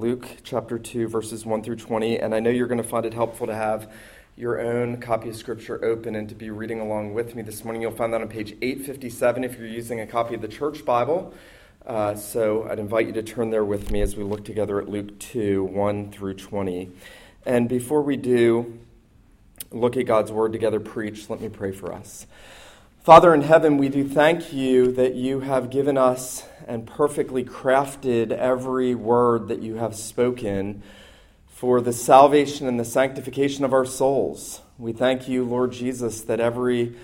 Luke chapter 2, verses 1 through 20. And I know you're going to find it helpful to have your own copy of Scripture open and to be reading along with me this morning. You'll find that on page 857 if you're using a copy of the Church Bible. Uh, so I'd invite you to turn there with me as we look together at Luke 2, 1 through 20. And before we do look at God's Word together preach, let me pray for us. Father in heaven, we do thank you that you have given us and perfectly crafted every word that you have spoken for the salvation and the sanctification of our souls. We thank you, Lord Jesus, that every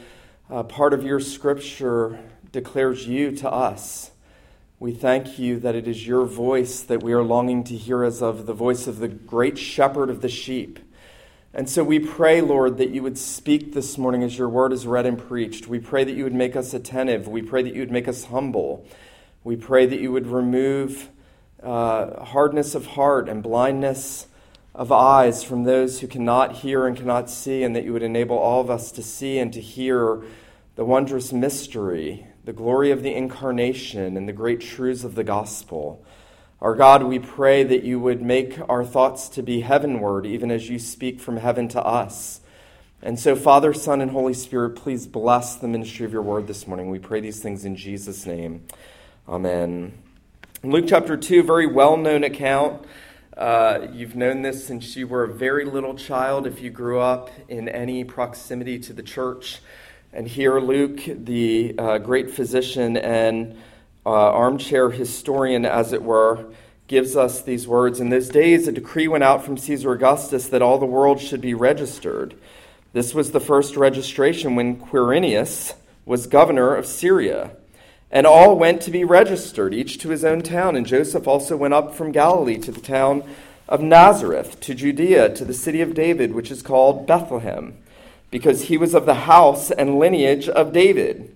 uh, part of your scripture declares you to us. We thank you that it is your voice that we are longing to hear as of the voice of the great shepherd of the sheep. And so we pray, Lord, that you would speak this morning as your word is read and preached. We pray that you would make us attentive. We pray that you would make us humble. We pray that you would remove uh, hardness of heart and blindness of eyes from those who cannot hear and cannot see, and that you would enable all of us to see and to hear the wondrous mystery, the glory of the incarnation, and the great truths of the gospel. Our God, we pray that you would make our thoughts to be heavenward, even as you speak from heaven to us. And so, Father, Son, and Holy Spirit, please bless the ministry of your word this morning. We pray these things in Jesus' name. Amen. Luke chapter 2, very well known account. Uh, you've known this since you were a very little child if you grew up in any proximity to the church. And here, Luke, the uh, great physician and uh, armchair historian, as it were, gives us these words In those days, a decree went out from Caesar Augustus that all the world should be registered. This was the first registration when Quirinius was governor of Syria. And all went to be registered, each to his own town. And Joseph also went up from Galilee to the town of Nazareth, to Judea, to the city of David, which is called Bethlehem, because he was of the house and lineage of David,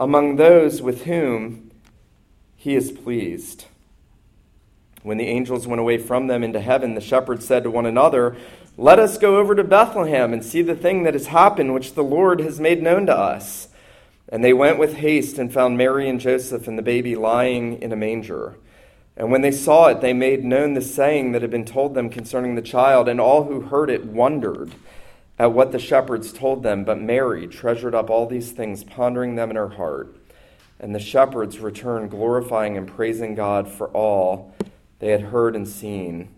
among those with whom he is pleased. When the angels went away from them into heaven, the shepherds said to one another, Let us go over to Bethlehem and see the thing that has happened, which the Lord has made known to us. And they went with haste and found Mary and Joseph and the baby lying in a manger. And when they saw it, they made known the saying that had been told them concerning the child, and all who heard it wondered at what the shepherds told them. But Mary treasured up all these things, pondering them in her heart. And the shepherds returned, glorifying and praising God for all they had heard and seen,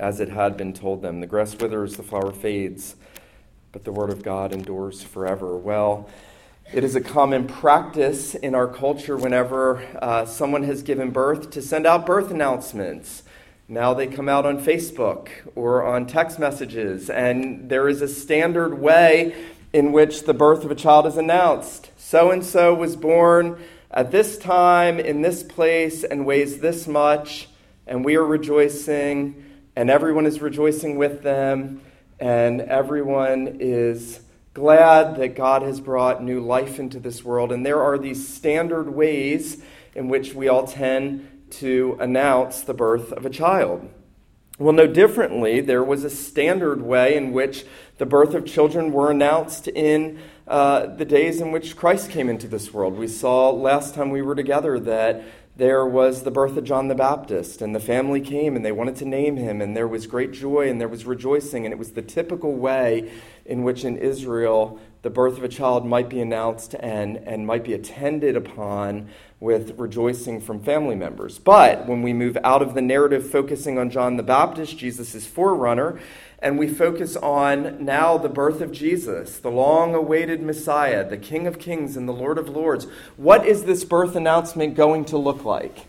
as it had been told them. The grass withers, the flower fades, but the word of God endures forever. Well, it is a common practice in our culture whenever uh, someone has given birth to send out birth announcements. Now they come out on Facebook or on text messages, and there is a standard way in which the birth of a child is announced. So and so was born at this time, in this place, and weighs this much, and we are rejoicing, and everyone is rejoicing with them, and everyone is glad that God has brought new life into this world. And there are these standard ways in which we all tend to announce the birth of a child. Well, no differently, there was a standard way in which the birth of children were announced in uh, the days in which Christ came into this world. We saw last time we were together that there was the birth of John the Baptist, and the family came and they wanted to name him, and there was great joy and there was rejoicing, and it was the typical way in which in Israel the birth of a child might be announced and, and might be attended upon with rejoicing from family members. But when we move out of the narrative focusing on John the Baptist, Jesus' forerunner, and we focus on now the birth of Jesus, the long awaited Messiah, the King of Kings and the Lord of Lords, what is this birth announcement going to look like?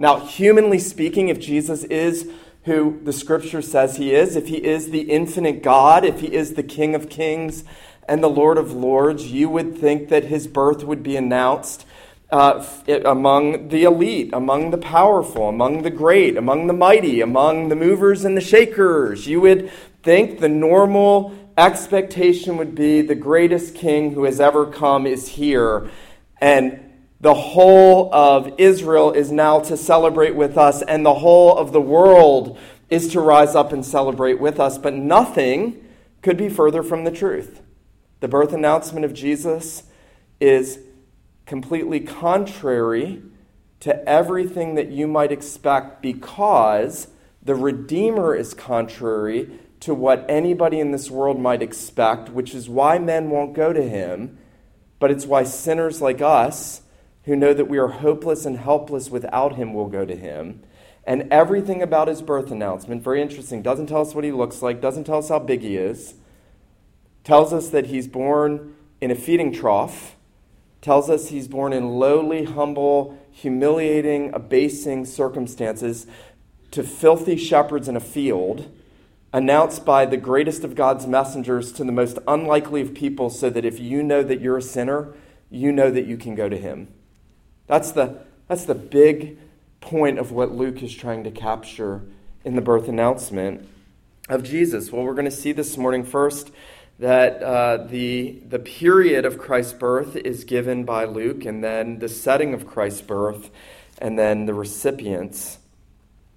Now, humanly speaking, if Jesus is who the scripture says he is, if he is the infinite God, if he is the King of Kings and the Lord of Lords, you would think that his birth would be announced uh, among the elite, among the powerful, among the great, among the mighty, among the movers and the shakers. You would think the normal expectation would be the greatest king who has ever come is here, and the whole of Israel is now to celebrate with us, and the whole of the world is to rise up and celebrate with us. But nothing could be further from the truth. The birth announcement of Jesus is completely contrary to everything that you might expect because the Redeemer is contrary to what anybody in this world might expect, which is why men won't go to him, but it's why sinners like us, who know that we are hopeless and helpless without him, will go to him. And everything about his birth announcement, very interesting, doesn't tell us what he looks like, doesn't tell us how big he is tells us that he's born in a feeding trough, tells us he's born in lowly, humble, humiliating, abasing circumstances to filthy shepherds in a field, announced by the greatest of God's messengers to the most unlikely of people, so that if you know that you're a sinner, you know that you can go to him. That's the, that's the big point of what Luke is trying to capture in the birth announcement of Jesus. Well, we're going to see this morning first that uh, the, the period of Christ's birth is given by Luke, and then the setting of Christ's birth, and then the recipients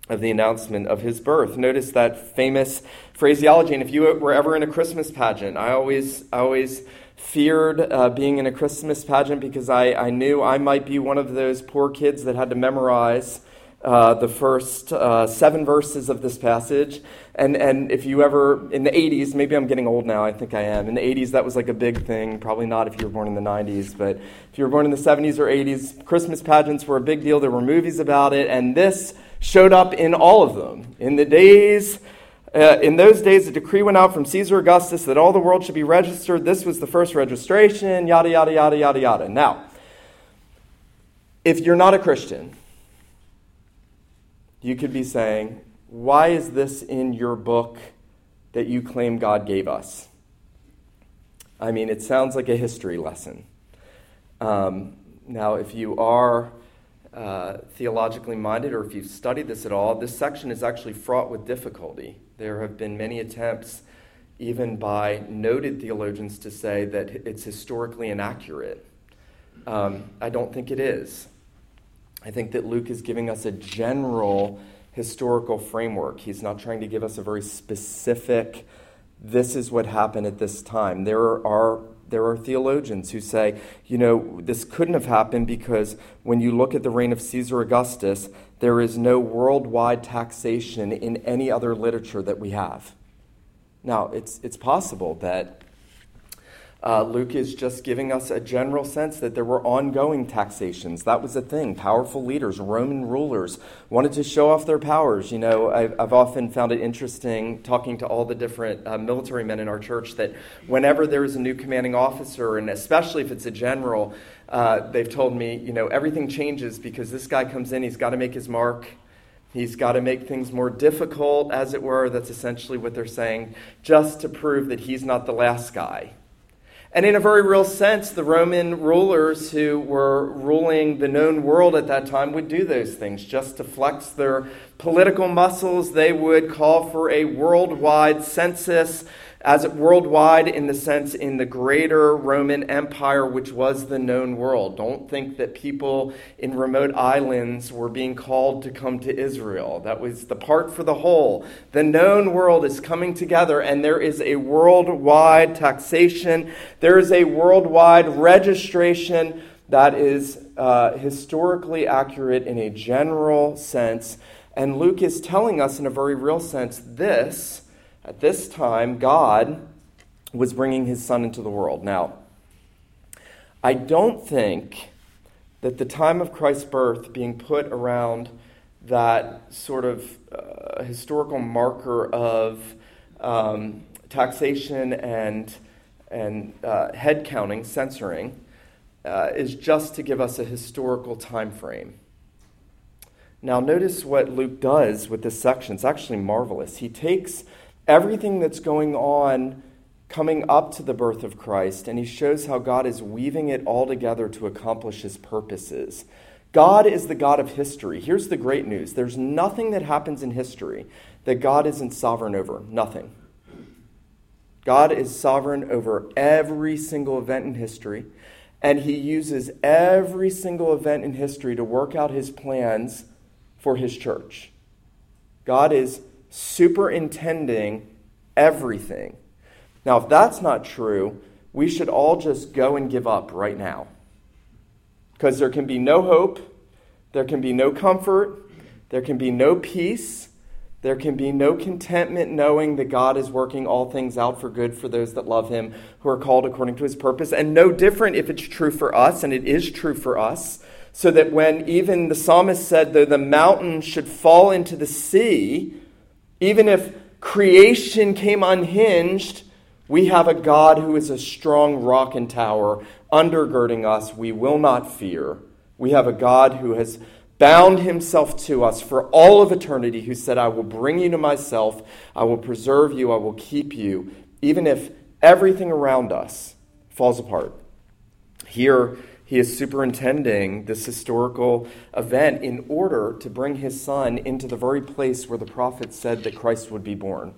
of the announcement of his birth. Notice that famous phraseology. And if you were ever in a Christmas pageant, I always, I always feared uh, being in a Christmas pageant because I, I knew I might be one of those poor kids that had to memorize uh, the first uh, seven verses of this passage. And, and if you ever, in the 80s, maybe I'm getting old now, I think I am. In the 80s, that was like a big thing. Probably not if you were born in the 90s, but if you were born in the 70s or 80s, Christmas pageants were a big deal. There were movies about it, and this showed up in all of them. In the days, uh, in those days, a decree went out from Caesar Augustus that all the world should be registered. This was the first registration, yada, yada, yada, yada, yada. Now, if you're not a Christian, you could be saying, Why is this in your book that you claim God gave us? I mean, it sounds like a history lesson. Um, now, if you are uh, theologically minded or if you've studied this at all, this section is actually fraught with difficulty. There have been many attempts, even by noted theologians, to say that it's historically inaccurate. Um, I don't think it is. I think that Luke is giving us a general historical framework. He's not trying to give us a very specific, this is what happened at this time. There are, there are theologians who say, you know, this couldn't have happened because when you look at the reign of Caesar Augustus, there is no worldwide taxation in any other literature that we have. Now, it's, it's possible that uh, Luke is just giving us a general sense that there were ongoing taxations. That was a thing. Powerful leaders, Roman rulers, wanted to show off their powers. You know, I've, I've often found it interesting talking to all the different uh, military men in our church that whenever there is a new commanding officer, and especially if it's a general, uh, they've told me, you know, everything changes because this guy comes in, he's got to make his mark. He's got to make things more difficult, as it were. That's essentially what they're saying, just to prove that he's not the last guy. And in a very real sense, the Roman rulers who were ruling the known world at that time would do those things. Just to flex their political muscles, they would call for a worldwide census as worldwide in the sense in the greater Roman Empire, which was the known world. Don't think that people in remote islands were being called to come to Israel. That was the part for the whole. The known world is coming together, and there is a worldwide taxation, there is a worldwide registration that is uh, historically accurate in a general sense. And Luke is telling us, in a very real sense, this at this time, God was bringing his son into the world. Now, I don't think that the time of Christ's birth being put around that sort of uh, historical marker of um, taxation and, and uh, head counting, censoring, uh, is just to give us a historical time frame. Now, notice what Luke does with this section. It's actually marvelous. He takes everything that's going on coming up to the birth of Christ, and he shows how God is weaving it all together to accomplish his purposes. God is the God of history. Here's the great news there's nothing that happens in history that God isn't sovereign over. Nothing. God is sovereign over every single event in history, and he uses every single event in history to work out his plans for his church. God is superintending everything. Now, if that's not true, we should all just go and give up right now. Because there can be no hope, there can be no comfort, there can be no peace, there can be no contentment knowing that God is working all things out for good for those that love Him, who are called according to His purpose. And no different if it's true for us, and it is true for us so that when even the psalmist said, though the mountain should fall into the sea, even if creation came unhinged, we have a God who is a strong rock and tower undergirding us. We will not fear. We have a God who has bound himself to us for all of eternity, who said, I will bring you to myself, I will preserve you, I will keep you, even if everything around us falls apart. Here, he is superintending this historical event in order to bring his son into the very place where the prophet said that Christ would be born.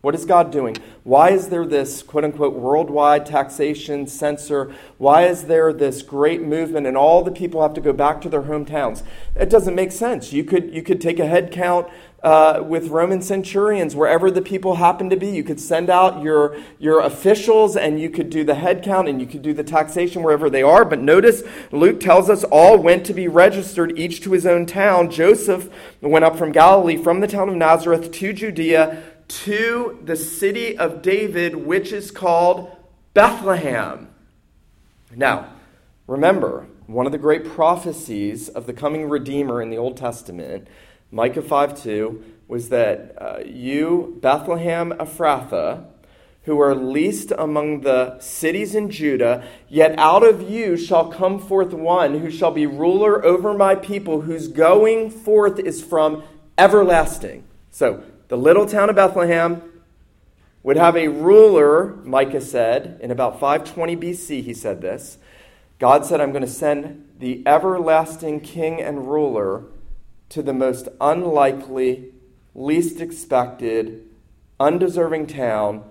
What is God doing? Why is there this quote unquote worldwide taxation censor? Why is there this great movement and all the people have to go back to their hometowns? It doesn't make sense. You could, you could take a head count uh, with Roman centurions, wherever the people happen to be. You could send out your, your officials and you could do the head count and you could do the taxation wherever they are. But notice Luke tells us all went to be registered, each to his own town. Joseph went up from Galilee, from the town of Nazareth to Judea, to the city of David, which is called Bethlehem. Now, remember, one of the great prophecies of the coming Redeemer in the Old Testament Micah 5 2 was that uh, you, Bethlehem Ephrathah, who are least among the cities in Judah, yet out of you shall come forth one who shall be ruler over my people, whose going forth is from everlasting. So, the little town of Bethlehem would have a ruler, Micah said, in about 520 BC, he said this. God said, I'm going to send the everlasting king and ruler to the most unlikely, least expected, undeserving town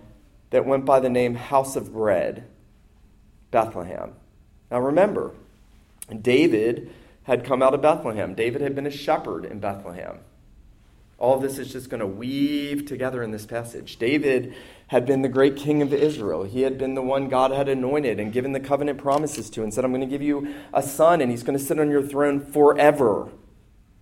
that went by the name House of Bread, Bethlehem. Now remember, David had come out of Bethlehem. David had been a shepherd in Bethlehem. All of this is just going to weave together in this passage. David had been the great king of Israel. He had been the one God had anointed and given the covenant promises to and said, I'm going to give you a son and he's going to sit on your throne forever.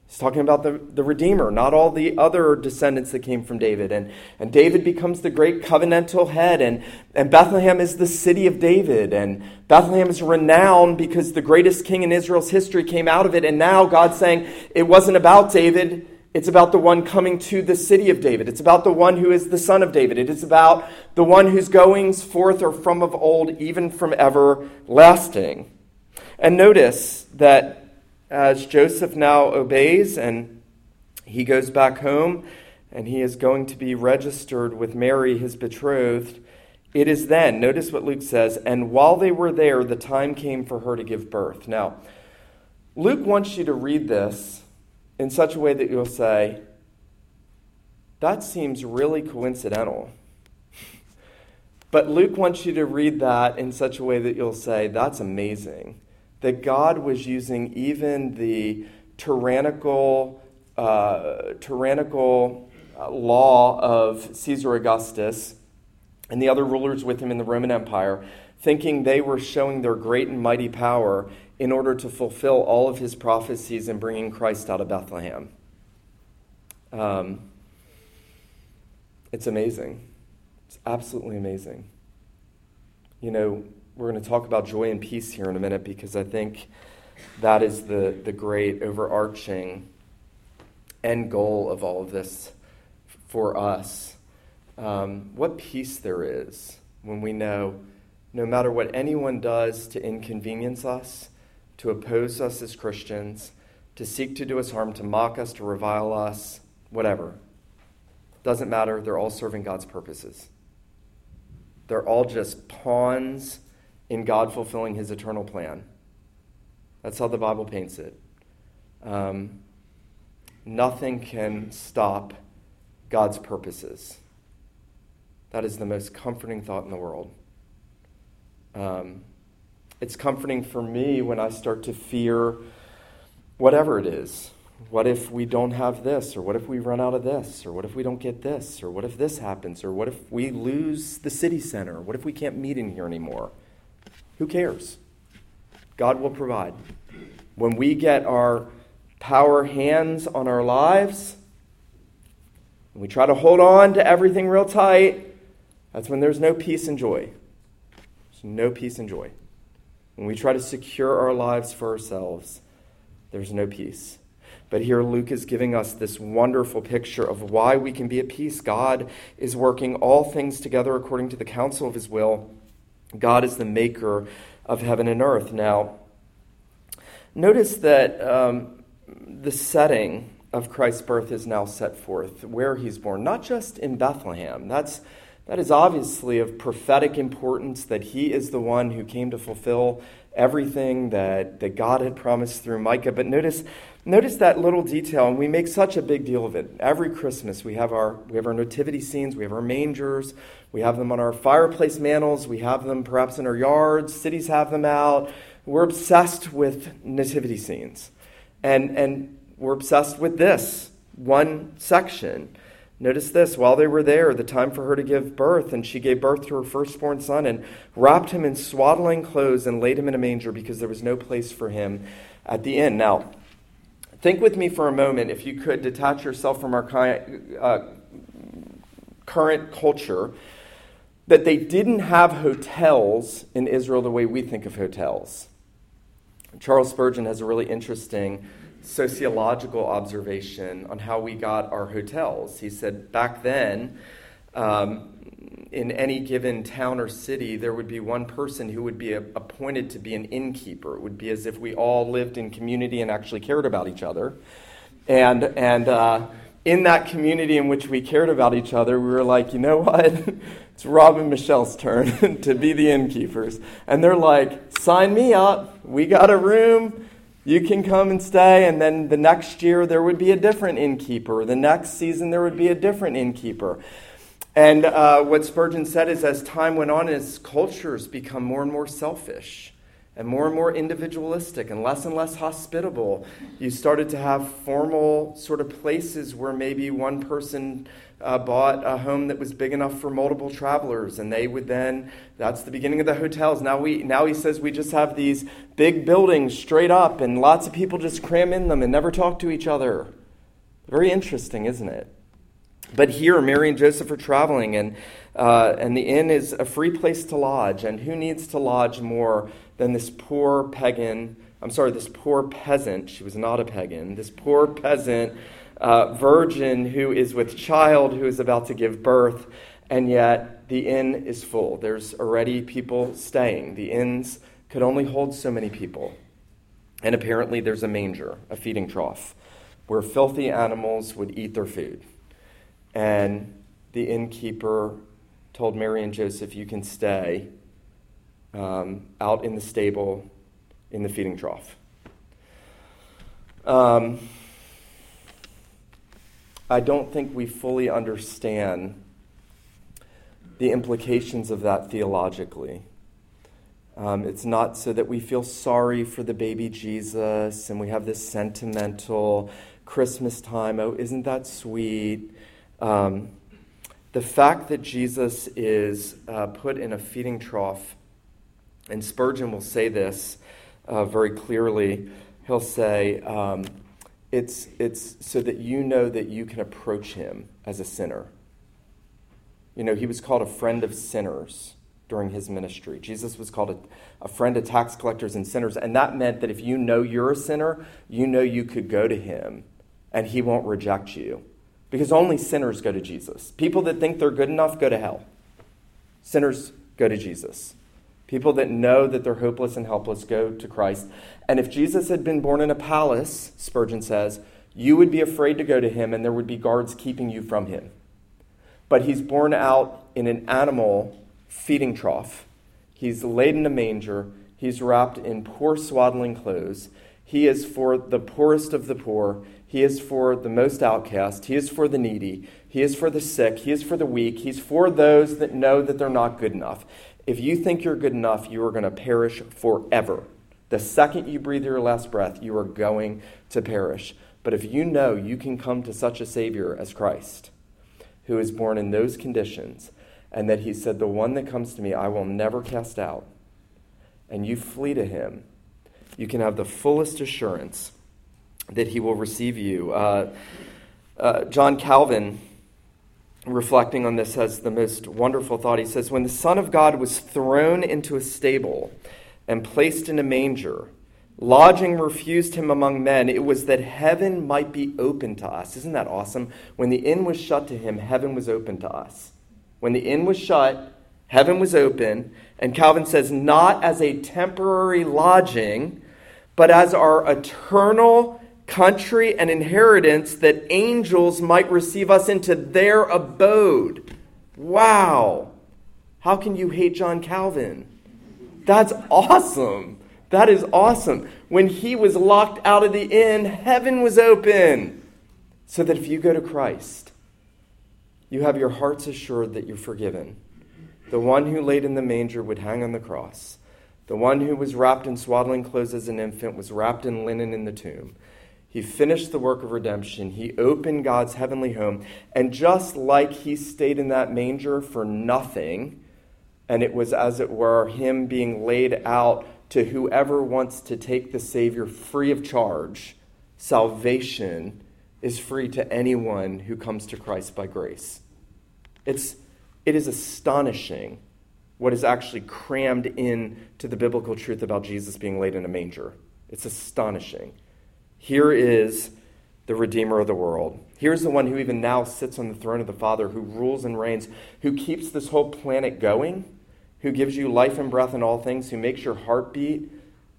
He's talking about the, the Redeemer, not all the other descendants that came from David. And, and David becomes the great covenantal head, and, and Bethlehem is the city of David. And Bethlehem is renowned because the greatest king in Israel's history came out of it. And now God's saying it wasn't about David, it's about the one coming to the city of David. It's about the one who is the son of David. It is about the one whose goings forth are from of old, even from everlasting. And notice that as Joseph now obeys and he goes back home and he is going to be registered with Mary, his betrothed, it is then, notice what Luke says, and while they were there, the time came for her to give birth. Now, Luke wants you to read this in such a way that you'll say, that seems really coincidental. But Luke wants you to read that in such a way that you'll say, that's amazing that God was using even the tyrannical, uh, tyrannical uh, law of Caesar Augustus and the other rulers with him in the Roman Empire, thinking they were showing their great and mighty power in order to fulfill all of his prophecies in bringing Christ out of Bethlehem. Um, it's amazing. It's absolutely amazing. you know, we're going to talk about joy and peace here in a minute because I think that is the, the great overarching end goal of all of this for us. Um, what peace there is when we know no matter what anyone does to inconvenience us, to oppose us as Christians, to seek to do us harm, to mock us, to revile us, whatever. Doesn't matter. They're all serving God's purposes. They're all just pawns in God fulfilling his eternal plan. That's how the Bible paints it. Um, nothing can stop God's purposes. That is the most comforting thought in the world. Um, it's comforting for me when I start to fear whatever it is. What if we don't have this? Or what if we run out of this? Or what if we don't get this? Or what if this happens? Or what if we lose the city center? What if we can't meet in here anymore? Who cares? God will provide. When we get our power hands on our lives, and we try to hold on to everything real tight, that's when there's no peace and joy. There's no peace and joy. When we try to secure our lives for ourselves, there's no peace. But here Luke is giving us this wonderful picture of why we can be at peace. God is working all things together according to the counsel of his will. God is the maker of heaven and earth. Now, notice that um, the setting of Christ's birth is now set forth, where he's born, not just in Bethlehem. That's, that is obviously of prophetic importance that he is the one who came to fulfill everything that, that God had promised through Micah. But notice, notice that little detail, and we make such a big deal of it. Every Christmas, we have our, we have our nativity scenes, we have our mangers, we have them on our fireplace mantles, we have them perhaps in our yards, cities have them out. We're obsessed with nativity scenes. And, and we're obsessed with this one section. Notice this while they were there, the time for her to give birth, and she gave birth to her firstborn son and wrapped him in swaddling clothes and laid him in a manger because there was no place for him at the inn. Now, think with me for a moment, if you could detach yourself from our uh, current culture, that they didn't have hotels in Israel the way we think of hotels. Charles Spurgeon has a really interesting sociological observation on how we got our hotels. He said back then, um, in any given town or city, there would be one person who would be appointed to be an innkeeper. It would be as if we all lived in community and actually cared about each other. And, and uh, in that community in which we cared about each other, we were like, you know what? it's Rob and Michelle's turn to be the innkeepers. And they're like, sign me up. We got a room you can come and stay, and then the next year there would be a different innkeeper. The next season there would be a different innkeeper. And uh, what Spurgeon said is as time went on, as cultures become more and more selfish and more and more individualistic and less and less hospitable, you started to have formal sort of places where maybe one person uh, bought a home that was big enough for multiple travelers, and they would then. That's the beginning of the hotels. Now we now he says we just have these big buildings straight up, and lots of people just cram in them and never talk to each other. Very interesting, isn't it? But here, Mary and Joseph are traveling, and uh, and the inn is a free place to lodge. And who needs to lodge more than this poor pagan? I'm sorry, this poor peasant. She was not a pagan. This poor peasant uh, virgin who is with child who is about to give birth, and yet the inn is full. There's already people staying. The inns could only hold so many people. And apparently, there's a manger, a feeding trough, where filthy animals would eat their food. And the innkeeper told Mary and Joseph, You can stay um, out in the stable in the feeding trough. Um, I don't think we fully understand the implications of that theologically. Um, it's not so that we feel sorry for the baby Jesus and we have this sentimental Christmas time. Oh, isn't that sweet? Um, the fact that Jesus is uh, put in a feeding trough, and Spurgeon will say this uh, very clearly. He'll say, um, it's, it's so that you know that you can approach him as a sinner. You know, he was called a friend of sinners. during his ministry. Jesus was called a, a, friend of tax collectors and sinners, and that meant that if you know you're a sinner, you know you could go to him and he won't reject you. Because only sinners go to Jesus. People that think they're good enough go to hell. Sinners go to Jesus. People that know that they're hopeless and helpless go to Christ. And if Jesus had been born in a palace, Spurgeon says, you would be afraid to go to him and there would be guards keeping you from him. But he's born out in an animal feeding trough. He's laid in a manger. He's wrapped in poor swaddling clothes. He is for the poorest of the poor. He is for the most outcast. He is for the needy. He is for the sick. He is for the weak. He's for those that know that they're not good enough. If you think you're good enough, you are going to perish forever. The second you breathe your last breath, you are going to perish. But if you know you can come to such a Savior as Christ, who is born in those conditions, and that He said, The one that comes to me, I will never cast out, and you flee to Him, you can have the fullest assurance that He will receive you. Uh, uh, John Calvin reflecting on this, has the most wonderful thought. He says, When the Son of God was thrown into a stable and placed in a manger, lodging refused him among men, it was that heaven might be open to us. Isn't that awesome? When the inn was shut to him, heaven was open to us. When the inn was shut, heaven was open. And Calvin says, not as a temporary lodging, but as our eternal country and inheritance that angels might receive us into their abode. Wow. How can you hate John Calvin? That's awesome. That is awesome. When he was locked out of the inn, heaven was open. So that if you go to Christ, you have your hearts assured that you're forgiven. The one who laid in the manger would hang on the cross. The one who was wrapped in swaddling clothes as an infant was wrapped in linen in the tomb. He finished the work of redemption. He opened God's heavenly home. And just like he stayed in that manger for nothing, and it was, as it were, him being laid out to whoever wants to take the Savior free of charge, salvation is free to anyone who comes to Christ by grace. It's, it is astonishing what is actually crammed in to the biblical truth about Jesus being laid in a manger. It's astonishing. Here is the Redeemer of the world. Here's the one who even now sits on the throne of the Father, who rules and reigns, who keeps this whole planet going, who gives you life and breath in all things, who makes your heart beat,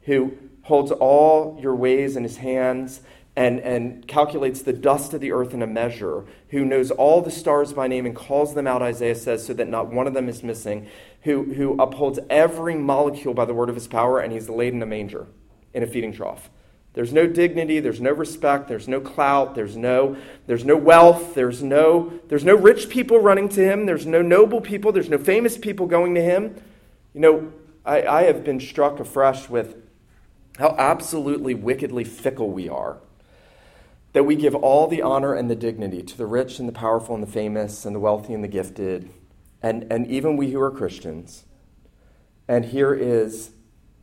who holds all your ways in his hands and, and calculates the dust of the earth in a measure, who knows all the stars by name and calls them out, Isaiah says, so that not one of them is missing, who, who upholds every molecule by the word of his power, and he's laid in a manger, in a feeding trough. There's no dignity, there's no respect, there's no clout, there's no, there's no wealth, there's no, there's no rich people running to him, there's no noble people, there's no famous people going to him. You know, I, I have been struck afresh with how absolutely wickedly fickle we are. That we give all the honor and the dignity to the rich and the powerful and the famous and the wealthy and the gifted, and, and even we who are Christians. And here is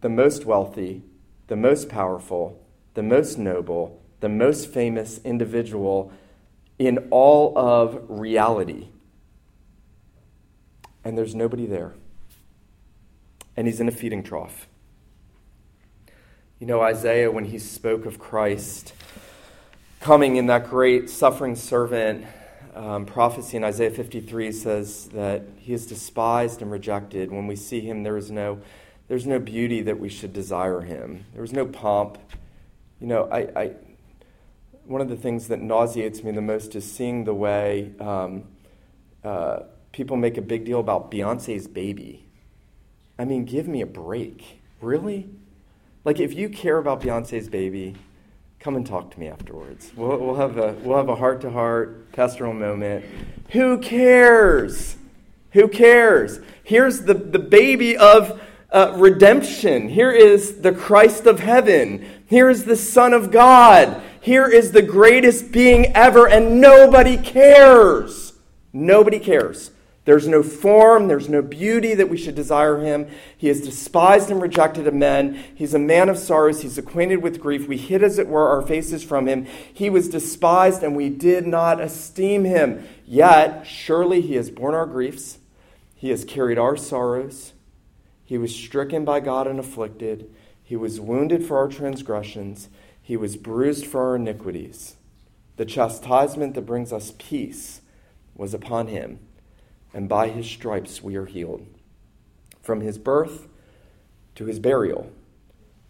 the most wealthy, the most powerful, the most noble, the most famous individual in all of reality. And there's nobody there. And he's in a feeding trough. You know, Isaiah, when he spoke of Christ coming in that great suffering servant um, prophecy in Isaiah 53 says that he is despised and rejected. When we see him, there is no, there's no beauty that we should desire him. There is no pomp you know, I, I, one of the things that nauseates me the most is seeing the way um, uh, people make a big deal about Beyonce's baby. I mean, give me a break. Really? Like, if you care about Beyonce's baby, come and talk to me afterwards. We'll, we'll have a we'll have a heart to heart pastoral moment. Who cares? Who cares? Here's the, the baby of uh, redemption. Here is the Christ of heaven. Here is the Son of God. Here is the greatest being ever, and nobody cares. Nobody cares. There's no form, there's no beauty that we should desire him. He is despised and rejected of men. He's a man of sorrows. He's acquainted with grief. We hid, as it were, our faces from him. He was despised, and we did not esteem him. Yet, surely he has borne our griefs He has carried our sorrows. He was stricken by God and afflicted. He was wounded for our transgressions. He was bruised for our iniquities. The chastisement that brings us peace was upon him, and by his stripes we are healed. From his birth to his burial,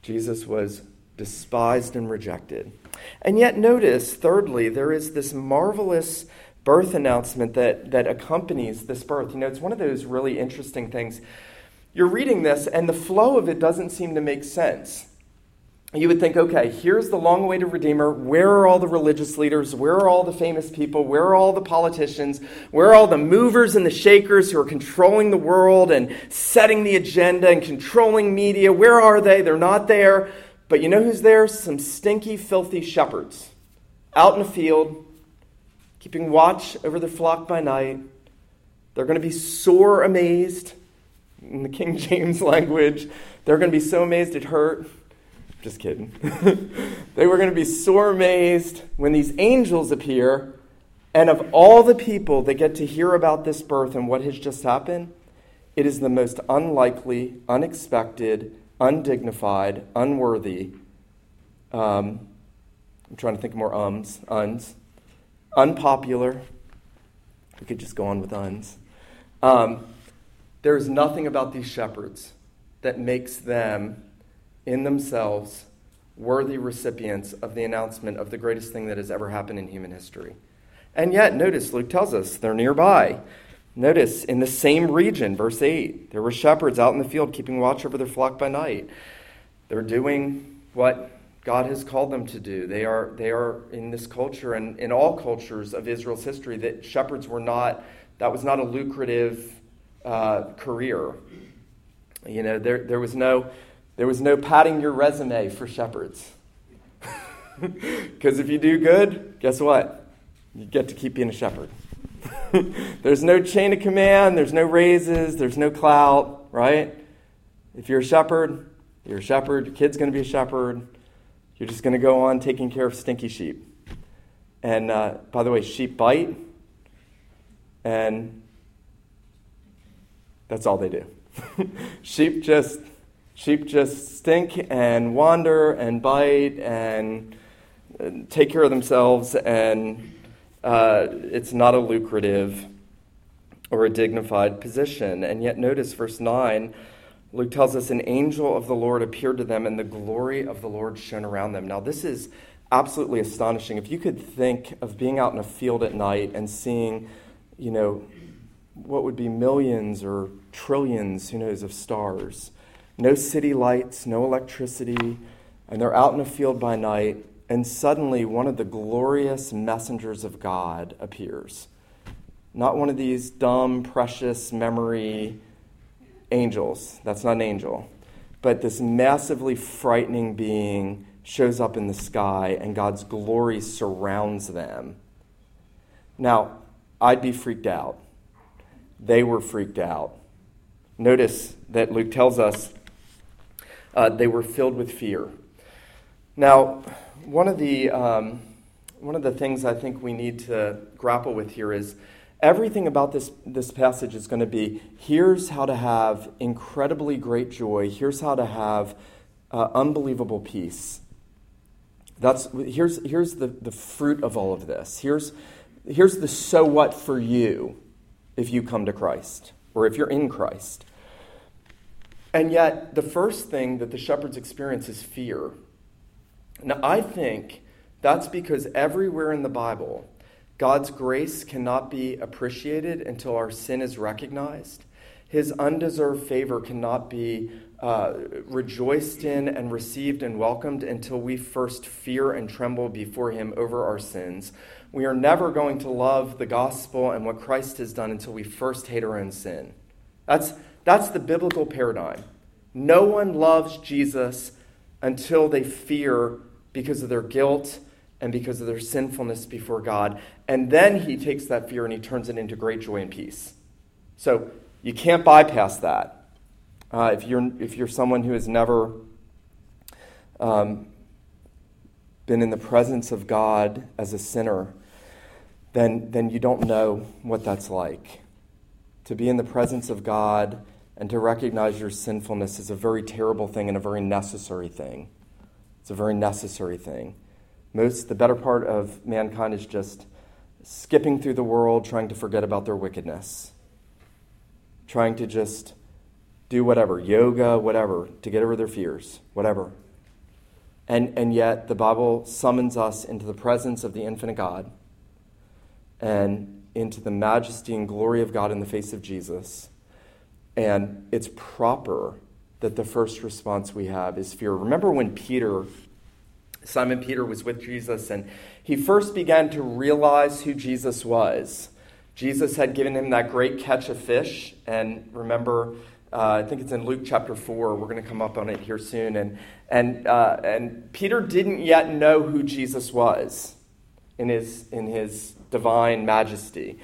Jesus was despised and rejected. And yet, notice, thirdly, there is this marvelous birth announcement that, that accompanies this birth. You know, it's one of those really interesting things. You're reading this, and the flow of it doesn't seem to make sense. You would think, okay, here's the long awaited Redeemer. Where are all the religious leaders? Where are all the famous people? Where are all the politicians? Where are all the movers and the shakers who are controlling the world and setting the agenda and controlling media? Where are they? They're not there. But you know who's there? Some stinky, filthy shepherds out in the field, keeping watch over the flock by night. They're going to be sore amazed in the King James language. They're going to be so amazed it hurt. Just kidding. they were going to be sore amazed when these angels appear. And of all the people that get to hear about this birth and what has just happened, it is the most unlikely, unexpected, undignified, unworthy. Um, I'm trying to think of more ums, uns, unpopular. We could just go on with uns. Um, there is nothing about these shepherds that makes them, in themselves, worthy recipients of the announcement of the greatest thing that has ever happened in human history. And yet, notice, Luke tells us they're nearby. Notice in the same region, verse 8, there were shepherds out in the field keeping watch over their flock by night. They're doing what God has called them to do. They are, they are in this culture and in all cultures of Israel's history that shepherds were not, that was not a lucrative uh, career. You know, there, there, was no, there was no padding your resume for shepherds. Because if you do good, guess what? You get to keep being a shepherd. there's no chain of command, there's no raises, there's no clout, right? If you're a shepherd, you're a shepherd, your kid's going to be a shepherd. You're just going to go on taking care of stinky sheep. And uh, by the way, sheep bite, and that's all they do. sheep just sheep just stink and wander and bite and uh, take care of themselves and uh, it's not a lucrative or a dignified position. And yet, notice verse 9. Luke tells us an angel of the Lord appeared to them, and the glory of the Lord shone around them. Now, this is absolutely astonishing. If you could think of being out in a field at night and seeing, you know, what would be millions or trillions, who knows, of stars, no city lights, no electricity, and they're out in a field by night, and suddenly one of the glorious messengers of God appears. Not one of these dumb, precious memory angels. That's not an angel. But this massively frightening being shows up in the sky, and God's glory surrounds them. Now, I'd be freaked out. They were freaked out. Notice that Luke tells us uh, they were filled with fear. Now, one of the um, one of the things I think we need to grapple with here is everything about this this passage is going to be here's how to have incredibly great joy. Here's how to have uh, unbelievable peace. That's here's here's the, the fruit of all of this. Here's here's the so what for you if you come to Christ or if you're in Christ. And yet, the first thing that the shepherds experience is fear. Now, I think that's because everywhere in the Bible, God's grace cannot be appreciated until our sin is recognized. His undeserved favor cannot be uh, rejoiced in and received and welcomed until we first fear and tremble before Him over our sins. We are never going to love the gospel and what Christ has done until we first hate our own sin. That's, that's the biblical paradigm. No one loves Jesus until they fear because of their guilt and because of their sinfulness before God. And then he takes that fear and he turns it into great joy and peace. So you can't bypass that. Uh, if, you're, if you're someone who has never um, been in the presence of God as a sinner, then, then you don't know what that's like. to be in the presence of God and to recognize your sinfulness is a very terrible thing and a very necessary thing. It's a very necessary thing. Most, the better part of mankind is just skipping through the world, trying to forget about their wickedness, trying to just do whatever, yoga, whatever, to get over their fears, whatever. And, and yet, the Bible summons us into the presence of the infinite God and into the majesty and glory of God in the face of Jesus. And it's proper that the first response we have is fear. Remember when Peter, Simon Peter, was with Jesus and he first began to realize who Jesus was. Jesus had given him that great catch of fish. And remember, uh, I think it's in Luke chapter 4. We're going to come up on it here soon. And, and, uh, and Peter didn't yet know who Jesus was in his, in his divine majesty.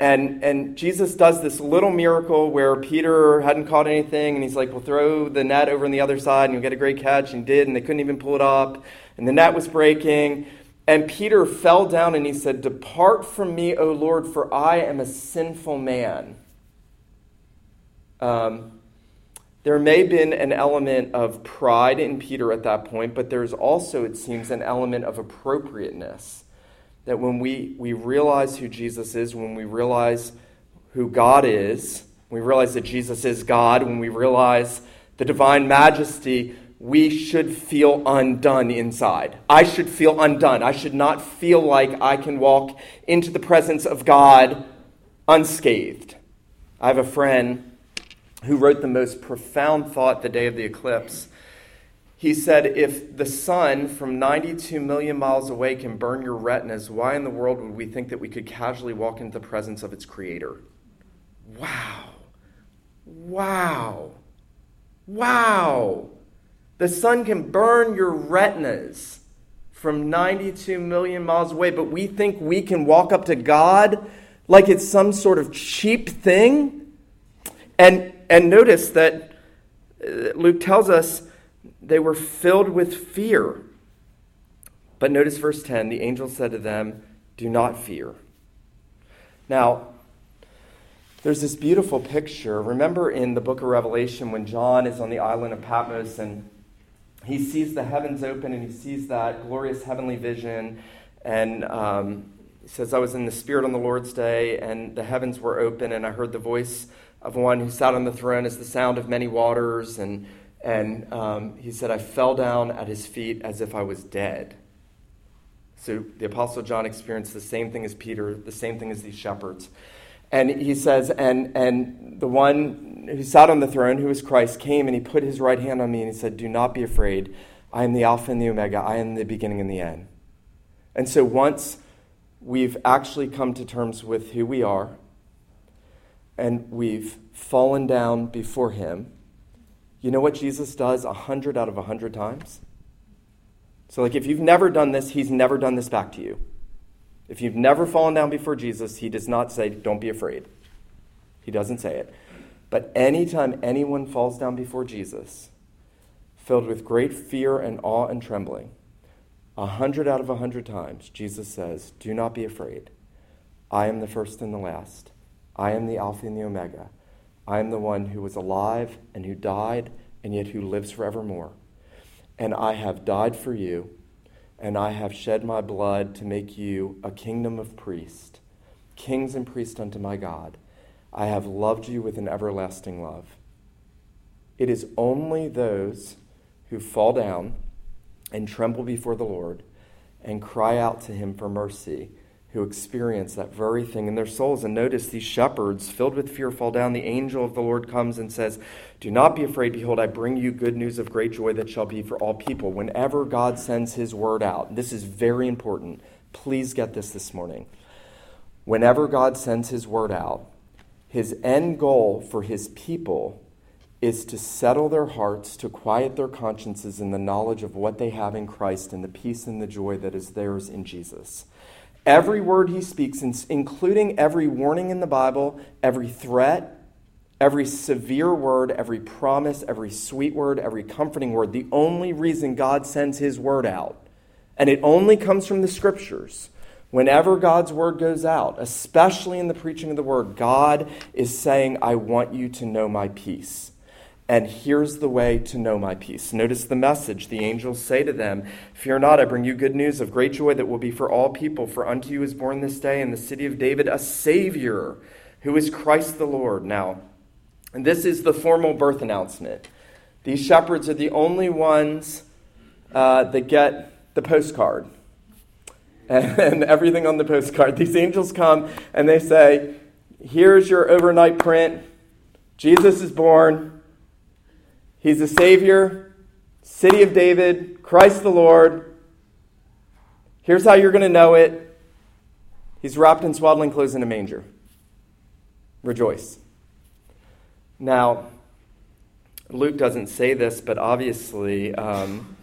And, and Jesus does this little miracle where Peter hadn't caught anything, and he's like, Well, throw the net over on the other side, and you'll get a great catch. And he did, and they couldn't even pull it up. And the net was breaking. And Peter fell down and he said, Depart from me, O Lord, for I am a sinful man. Um, there may have been an element of pride in Peter at that point, but there's also, it seems, an element of appropriateness. That when we, we realize who Jesus is, when we realize who God is, we realize that Jesus is God, when we realize the divine majesty, we should feel undone inside. I should feel undone. I should not feel like I can walk into the presence of God unscathed. I have a friend who wrote the most profound thought the day of the eclipse. He said, If the sun from 92 million miles away can burn your retinas, why in the world would we think that we could casually walk into the presence of its creator? Wow. Wow. Wow. The sun can burn your retinas from 92 million miles away, but we think we can walk up to God like it's some sort of cheap thing? And and notice that uh, Luke tells us they were filled with fear. But notice verse 10 the angel said to them, Do not fear. Now, there's this beautiful picture. Remember in the book of Revelation when John is on the island of Patmos and he sees the heavens open and he sees that glorious heavenly vision. And um, he says, I was in the Spirit on the Lord's day, and the heavens were open, and I heard the voice of one who sat on the throne is the sound of many waters. And, and um, he said, I fell down at his feet as if I was dead. So the Apostle John experienced the same thing as Peter, the same thing as these shepherds. And he says, and, and the one who sat on the throne, who was Christ, came and he put his right hand on me and he said, Do not be afraid. I am the Alpha and the Omega. I am the beginning and the end. And so once we've actually come to terms with who we are, and we've fallen down before him, you know what Jesus does a hundred out of a hundred times? So, like, if you've never done this, he's never done this back to you. If you've never fallen down before Jesus, he does not say, Don't be afraid. He doesn't say it. But anytime anyone falls down before Jesus, filled with great fear and awe and trembling, a hundred out of a hundred times, Jesus says, Do not be afraid. I am the first and the last. I am the Alpha and the Omega. I am the one who was alive and who died and yet who lives forevermore. And I have died for you, and I have shed my blood to make you a kingdom of priests, kings and priests unto my God. I have loved you with an everlasting love. It is only those who fall down and tremble before the Lord and cry out to him for mercy who experience that very thing in their souls. And notice these shepherds, filled with fear, fall down. The angel of the Lord comes and says, Do not be afraid. Behold, I bring you good news of great joy that shall be for all people. Whenever God sends his word out, this is very important. Please get this this morning. Whenever God sends his word out, his end goal for his people is to settle their hearts, to quiet their consciences in the knowledge of what they have in Christ and the peace and the joy that is theirs in Jesus. Every word he speaks, including every warning in the Bible, every threat, every severe word, every promise, every sweet word, every comforting word, the only reason God sends his word out, and it only comes from the scriptures, Whenever God's word goes out, especially in the preaching of the word, God is saying, I want you to know my peace. And here's the way to know my peace. Notice the message. The angels say to them, Fear not, I bring you good news of great joy that will be for all people. For unto you is born this day in the city of David a Savior, who is Christ the Lord. Now, and this is the formal birth announcement. These shepherds are the only ones uh, that get the postcard and everything on the postcard. These angels come and they say, Here's your overnight print. Jesus is born. He's the Savior, City of David, Christ the Lord. Here's how you're going to know it He's wrapped in swaddling clothes in a manger. Rejoice. Now, Luke doesn't say this, but obviously, um,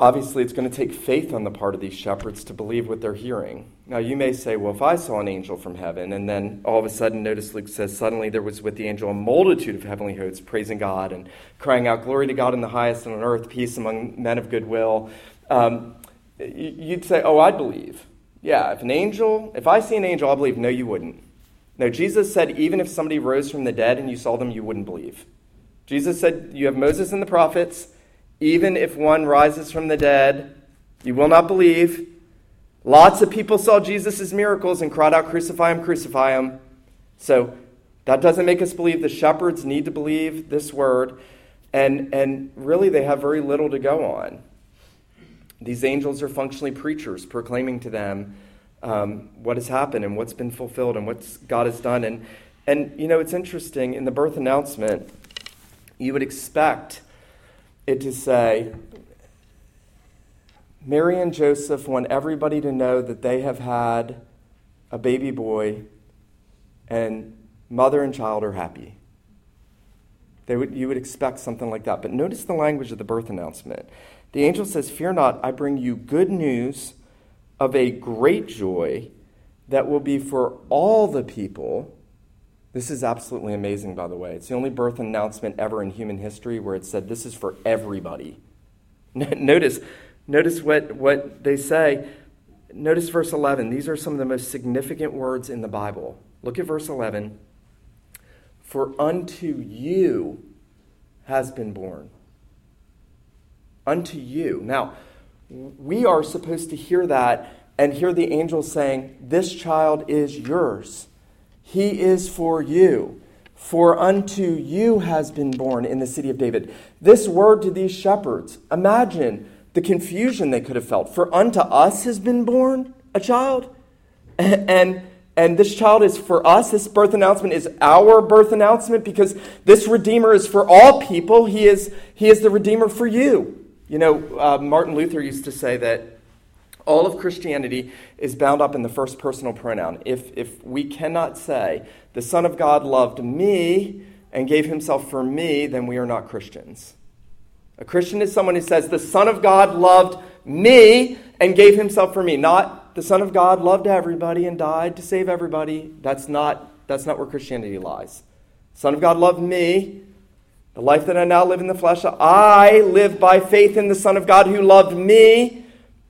Obviously, it's going to take faith on the part of these shepherds to believe what they're hearing. Now, you may say, well, if I saw an angel from heaven, and then all of a sudden, notice Luke says, suddenly there was with the angel a multitude of heavenly hosts praising God and crying out, Glory to God in the highest, and on earth peace among men of goodwill. Um, you'd say, oh, I'd believe. Yeah, if an angel, if I see an angel, I'll believe. No, you wouldn't. No, Jesus said, even if somebody rose from the dead and you saw them, you wouldn't believe. Jesus said, you have Moses and the prophets. Even if one rises from the dead, you will not believe. Lots of people saw Jesus' miracles and cried out, Crucify him, crucify him. So that doesn't make us believe. The shepherds need to believe this word. And, and really, they have very little to go on. These angels are functionally preachers, proclaiming to them um, what has happened and what's been fulfilled and what God has done. And, and, you know, it's interesting in the birth announcement, you would expect it to say, Mary and Joseph want everybody to know that they have had a baby boy and mother and child are happy. They would, you would expect something like that. But notice the language of the birth announcement. The angel says, Fear not, I bring you good news of a great joy that will be for all the people this is absolutely amazing, by the way. It's the only birth announcement ever in human history where it said this is for everybody. notice, notice what, what they say. Notice verse 11. These are some of the most significant words in the Bible. Look at verse 11. For unto you has been born. Unto you. Now, we are supposed to hear that and hear the angel saying, This child is yours. He is for you. For unto you has been born in the city of David. This word to these shepherds, imagine the confusion they could have felt. For unto us has been born a child. And, and this child is for us. This birth announcement is our birth announcement because this Redeemer is for all people. He is, he is the Redeemer for you. You know, uh, Martin Luther used to say that all of Christianity is bound up in the first personal pronoun. If, if we cannot say, the Son of God loved me and gave himself for me, then we are not Christians. A Christian is someone who says, the Son of God loved me and gave himself for me. Not the Son of God loved everybody and died to save everybody. That's not, that's not where Christianity lies. Son of God loved me. The life that I now live in the flesh, I live by faith in the Son of God who loved me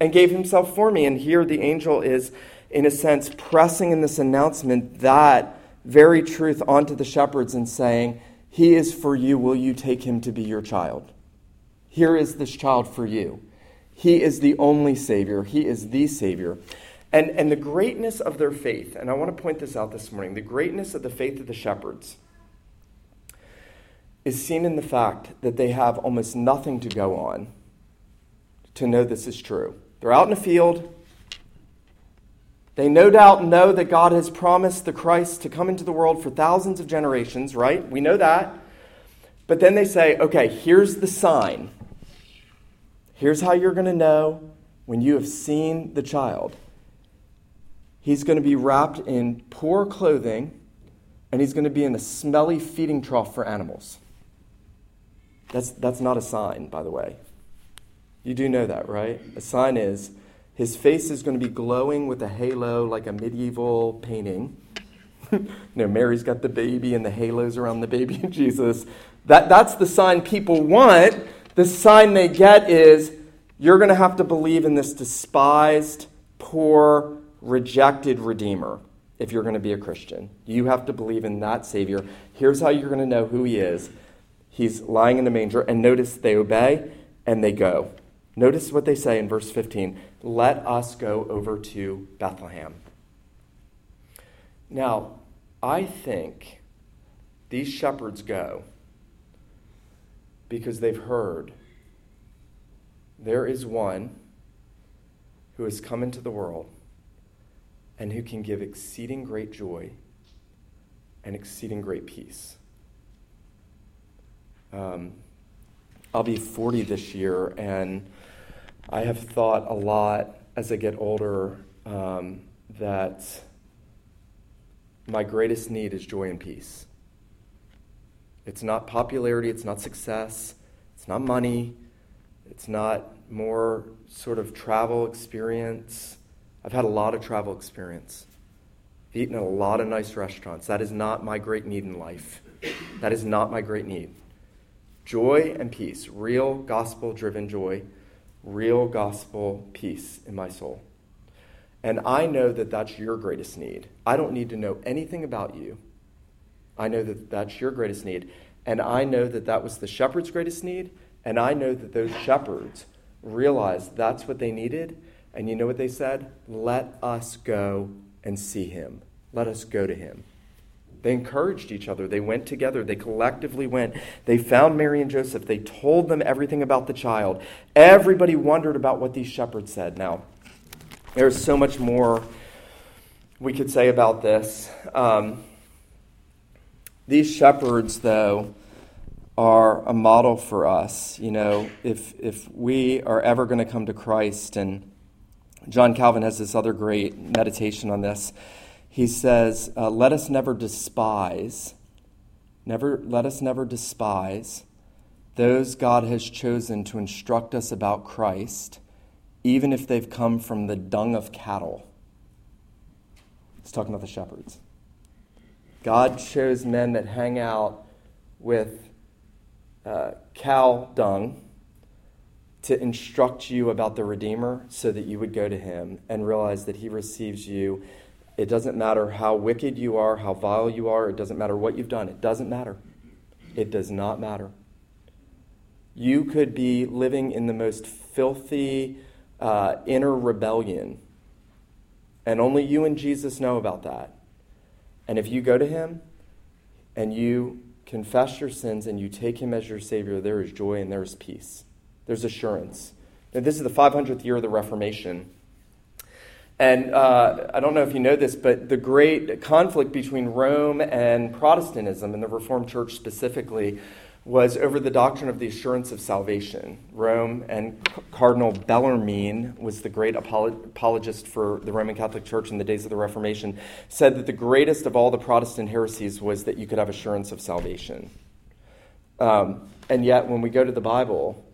and gave himself for me. And here the angel is, in a sense, pressing in this announcement that very truth onto the shepherds and saying, He is for you. Will you take him to be your child? Here is this child for you. He is the only Savior, He is the Savior. And, and the greatness of their faith, and I want to point this out this morning the greatness of the faith of the shepherds is seen in the fact that they have almost nothing to go on to know this is true. They're out in a the field. They no doubt know that God has promised the Christ to come into the world for thousands of generations, right? We know that. But then they say, okay, here's the sign. Here's how you're going to know when you have seen the child. He's going to be wrapped in poor clothing, and he's going to be in a smelly feeding trough for animals. That's, that's not a sign, by the way. You do know that, right? A sign is his face is going to be glowing with a halo like a medieval painting. you know, Mary's got the baby and the halos around the baby and Jesus. That, that's the sign people want. The sign they get is you're going to have to believe in this despised poor, rejected Redeemer if you're going to be a Christian. You have to believe in that Savior. Here's how you're going to know who He is He's lying in the manger. And notice they obey and they go. Notice what they say in verse 15 Let us go over to Bethlehem. Now, I think these shepherds go because they've heard there is one who has come into the world and who can give exceeding great joy and exceeding great peace. Um, I'll be 40 this year, and I have thought a lot as I get older um, that my greatest need is joy and peace. It's not popularity, it's not success, it's not money, it's not more sort of travel experience. I've had a lot of travel experience. I've eaten at a lot of nice restaurants. That is not my great need in life. That is not my great need. Joy and peace, real gospel driven joy, real gospel peace in my soul. And I know that that's your greatest need. I don't need to know anything about you. I know that that's your greatest need. And I know that that was the shepherd's greatest need. And I know that those shepherds realized that's what they needed. And you know what they said? Let us go and see him. Let us go to him. They encouraged each other. They went together. They collectively went. They found Mary and Joseph. They told them everything about the child. Everybody wondered about what these shepherds said. Now, there's so much more we could say about this. Um, these shepherds, though, are a model for us. You know, if, if we are ever going to come to Christ, and John Calvin has this other great meditation on this, he says, uh, Let us never despise, never, let us never despise those God has chosen to instruct us about Christ, even if they've come from the dung of cattle. He's talking about the shepherds. God chose men that hang out with uh, cow dung to instruct you about the Redeemer so that you would go to him and realize that he receives you. It doesn't matter how wicked you are, how vile you are, it doesn't matter what you've done. It doesn't matter. It does not matter. You could be living in the most filthy uh, inner rebellion, and only you and Jesus know about that. And if you go to him and you confess your sins and you take him as your Savior, there is joy and there is peace. There's assurance. And this is the 500th year of the Reformation. And uh, I don't know if you know this, but the great conflict between Rome and Protestantism, and the Reformed Church specifically, was over the doctrine of the assurance of salvation. Rome and Cardinal Bellarmine was the great apologist for the Roman Catholic Church in the days of the Reformation, said that the greatest of all the Protestant heresies was that you could have assurance of salvation. Um, and yet, when we go to the Bible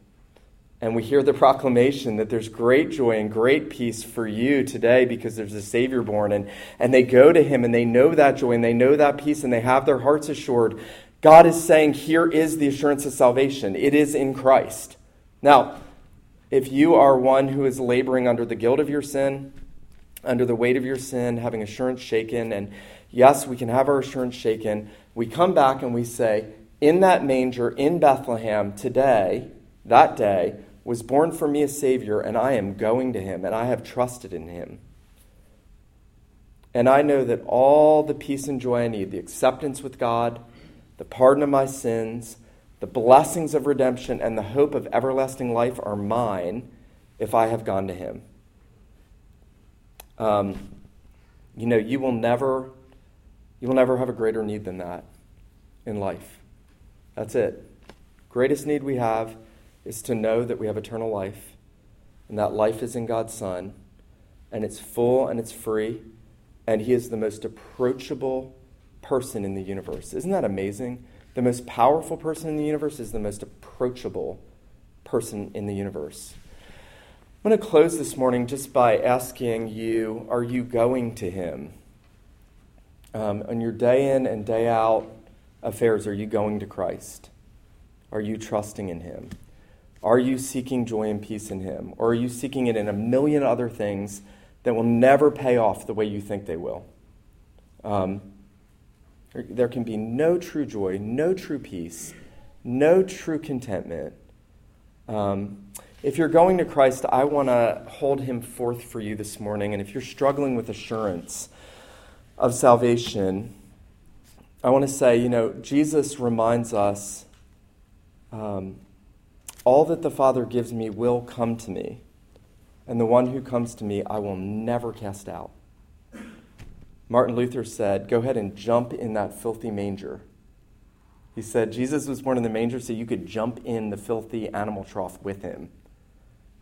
and we hear the proclamation that there's great joy and great peace for you today because there's a Savior born, and, and they go to Him and they know that joy and they know that peace and they have their hearts assured, God is saying, here is the assurance of salvation. It is in Christ. Now, if you are one who is laboring under the guilt of your sin, under the weight of your sin, having assurance shaken, and yes, we can have our assurance shaken, we come back and we say, in that manger in Bethlehem today, that day, was born for me a Savior, and I am going to him, and I have trusted in him. And I know that all the peace and joy I need, the acceptance with God, the pardon of my sins, the blessings of redemption, and the hope of everlasting life are mine if I have gone to Him. Um, you know, you will never, you will never have a greater need than that in life. That's it. Greatest need we have is to know that we have eternal life, and that life is in God's Son, and it's full and it's free, and He is the most approachable person in the universe. Isn't that amazing? The most powerful person in the universe is the most approachable person in the universe. I'm going to close this morning just by asking you are you going to Him? Um, on your day in and day out affairs, are you going to Christ? Are you trusting in Him? Are you seeking joy and peace in Him? Or are you seeking it in a million other things that will never pay off the way you think they will. Um, there can be no true joy, no true peace, no true contentment. Um, if you're going to Christ, I want to hold him forth for you this morning. And if you're struggling with assurance of salvation, I want to say, you know, Jesus reminds us um, all that the Father gives me will come to me, and the one who comes to me I will never cast out. Martin Luther said, Go ahead and jump in that filthy manger. He said Jesus was born in the manger so you could jump in the filthy animal trough with him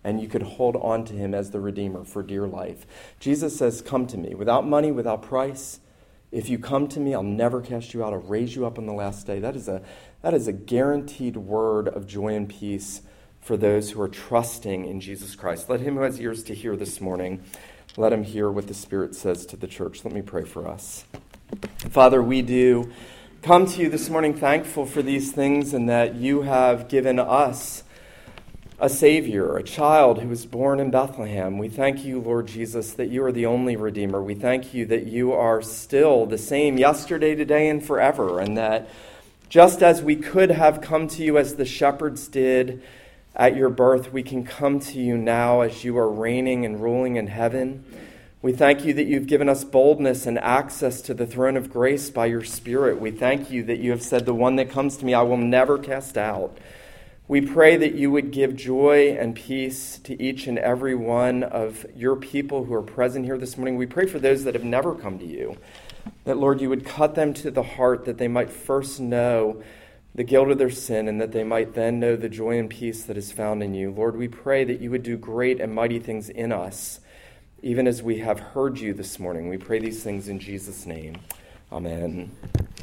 and you could hold on to him as the Redeemer for dear life. Jesus says, Come to me without money, without price. If you come to me, I'll never cast you out. I'll raise you up on the last day. That is a, that is a guaranteed word of joy and peace for those who are trusting in Jesus Christ. Let him who has ears to hear this morning, let him hear what the Spirit says to the church. Let me pray for us. Father, we do come to you this morning thankful for these things and that you have given us a Savior, a child who was born in Bethlehem. We thank you, Lord Jesus, that you are the only Redeemer. We thank you that you are still the same yesterday, today, and forever, and that just as we could have come to you as the shepherds did at your birth, we can come to you now as you are reigning and ruling in heaven. We thank you that you've given us boldness and access to the throne of grace by your Spirit. We thank you that you have said, The one that comes to me, I will never cast out. We pray that you would give joy and peace to each and every one of your people who are present here this morning. We pray for those that have never come to you, that, Lord, you would cut them to the heart that they might first know the guilt of their sin and that they might then know the joy and peace that is found in you. Lord, we pray that you would do great and mighty things in us, even as we have heard you this morning. We pray these things in Jesus' name. Amen.